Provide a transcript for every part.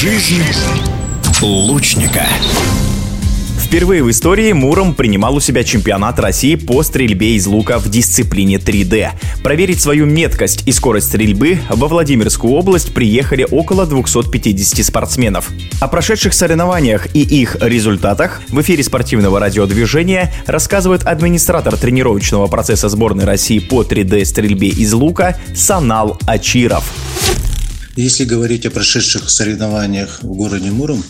Жизнь лучника. Впервые в истории Муром принимал у себя чемпионат России по стрельбе из лука в дисциплине 3D. Проверить свою меткость и скорость стрельбы во Владимирскую область приехали около 250 спортсменов. О прошедших соревнованиях и их результатах в эфире спортивного радиодвижения рассказывает администратор тренировочного процесса сборной России по 3D стрельбе из лука Санал Ачиров. Если говорить о прошедших соревнованиях в городе Муром,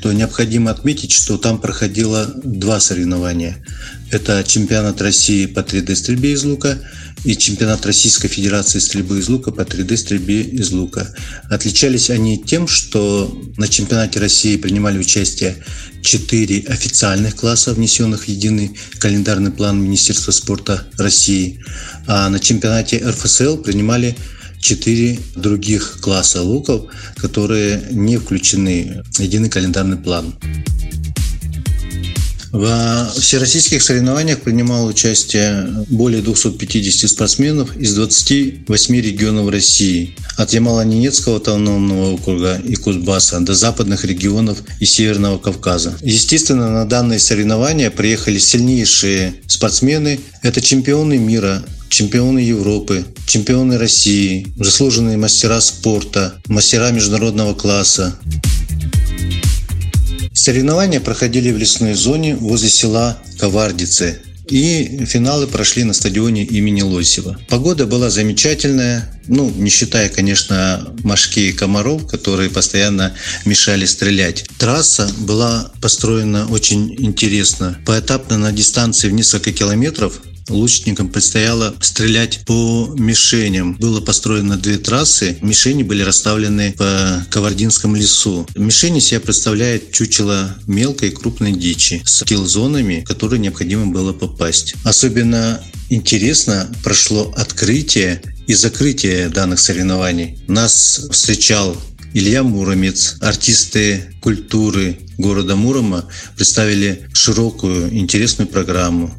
то необходимо отметить, что там проходило два соревнования. Это чемпионат России по 3D-стрельбе из лука и чемпионат Российской Федерации стрельбы из лука по 3D-стрельбе из лука. Отличались они тем, что на чемпионате России принимали участие четыре официальных класса, внесенных в единый календарный план Министерства спорта России, а на чемпионате РФСЛ принимали четыре других класса луков, которые не включены в единый календарный план. Во всероссийских соревнованиях принимало участие более 250 спортсменов из 28 регионов России, от Ямало-Ненецкого автономного округа и Кузбасса до западных регионов и Северного Кавказа. Естественно, на данные соревнования приехали сильнейшие спортсмены. Это чемпионы мира, чемпионы Европы, чемпионы России, заслуженные мастера спорта, мастера международного класса. Соревнования проходили в лесной зоне возле села Ковардицы. И финалы прошли на стадионе имени Лосева. Погода была замечательная, ну, не считая, конечно, мошки и комаров, которые постоянно мешали стрелять. Трасса была построена очень интересно. Поэтапно на дистанции в несколько километров лучникам предстояло стрелять по мишеням. Было построено две трассы, мишени были расставлены по Кавардинском лесу. Мишени себя представляет чучело мелкой и крупной дичи с килл-зонами, в которые необходимо было попасть. Особенно интересно прошло открытие и закрытие данных соревнований. Нас встречал Илья Муромец, артисты культуры города Мурома представили широкую, интересную программу.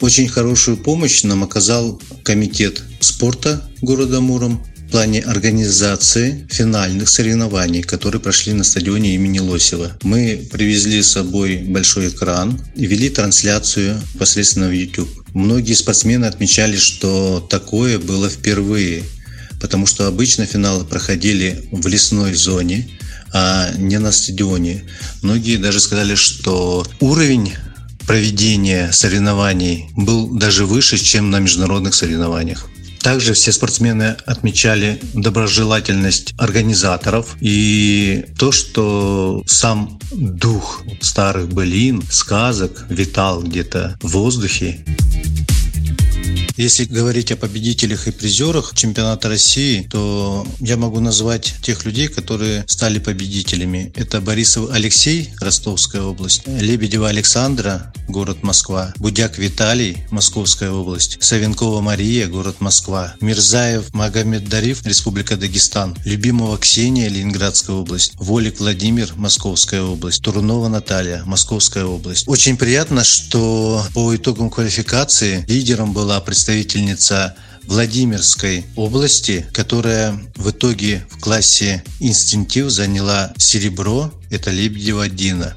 Очень хорошую помощь нам оказал комитет спорта города Муром в плане организации финальных соревнований, которые прошли на стадионе имени Лосева. Мы привезли с собой большой экран и вели трансляцию непосредственно в YouTube. Многие спортсмены отмечали, что такое было впервые, потому что обычно финалы проходили в лесной зоне, а не на стадионе. Многие даже сказали, что уровень проведения соревнований был даже выше, чем на международных соревнованиях. Также все спортсмены отмечали доброжелательность организаторов и то, что сам дух старых былин, сказок витал где-то в воздухе. Если говорить о победителях и призерах чемпионата России, то я могу назвать тех людей, которые стали победителями. Это Борисов Алексей, Ростовская область, Лебедева Александра, город Москва, Будяк Виталий, Московская область, Савенкова Мария, город Москва, Мирзаев Магомед Дариф, Республика Дагестан, Любимова Ксения, Ленинградская область, Волик Владимир, Московская область, Турунова Наталья, Московская область. Очень приятно, что по итогам квалификации лидером была представительница представительница Владимирской области, которая в итоге в классе инстинктив заняла серебро. Это Лебедева Дина.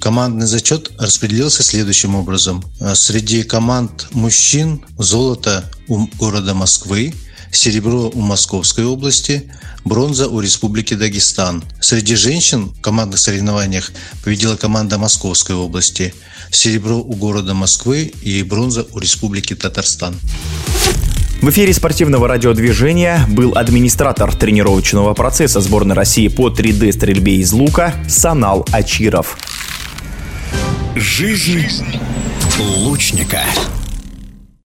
Командный зачет распределился следующим образом. Среди команд мужчин золото у города Москвы, серебро у Московской области, бронза у Республики Дагестан. Среди женщин в командных соревнованиях победила команда Московской области, серебро у города Москвы и бронза у Республики Татарстан. В эфире спортивного радиодвижения был администратор тренировочного процесса сборной России по 3D-стрельбе из лука Санал Ачиров. Жизнь лучника.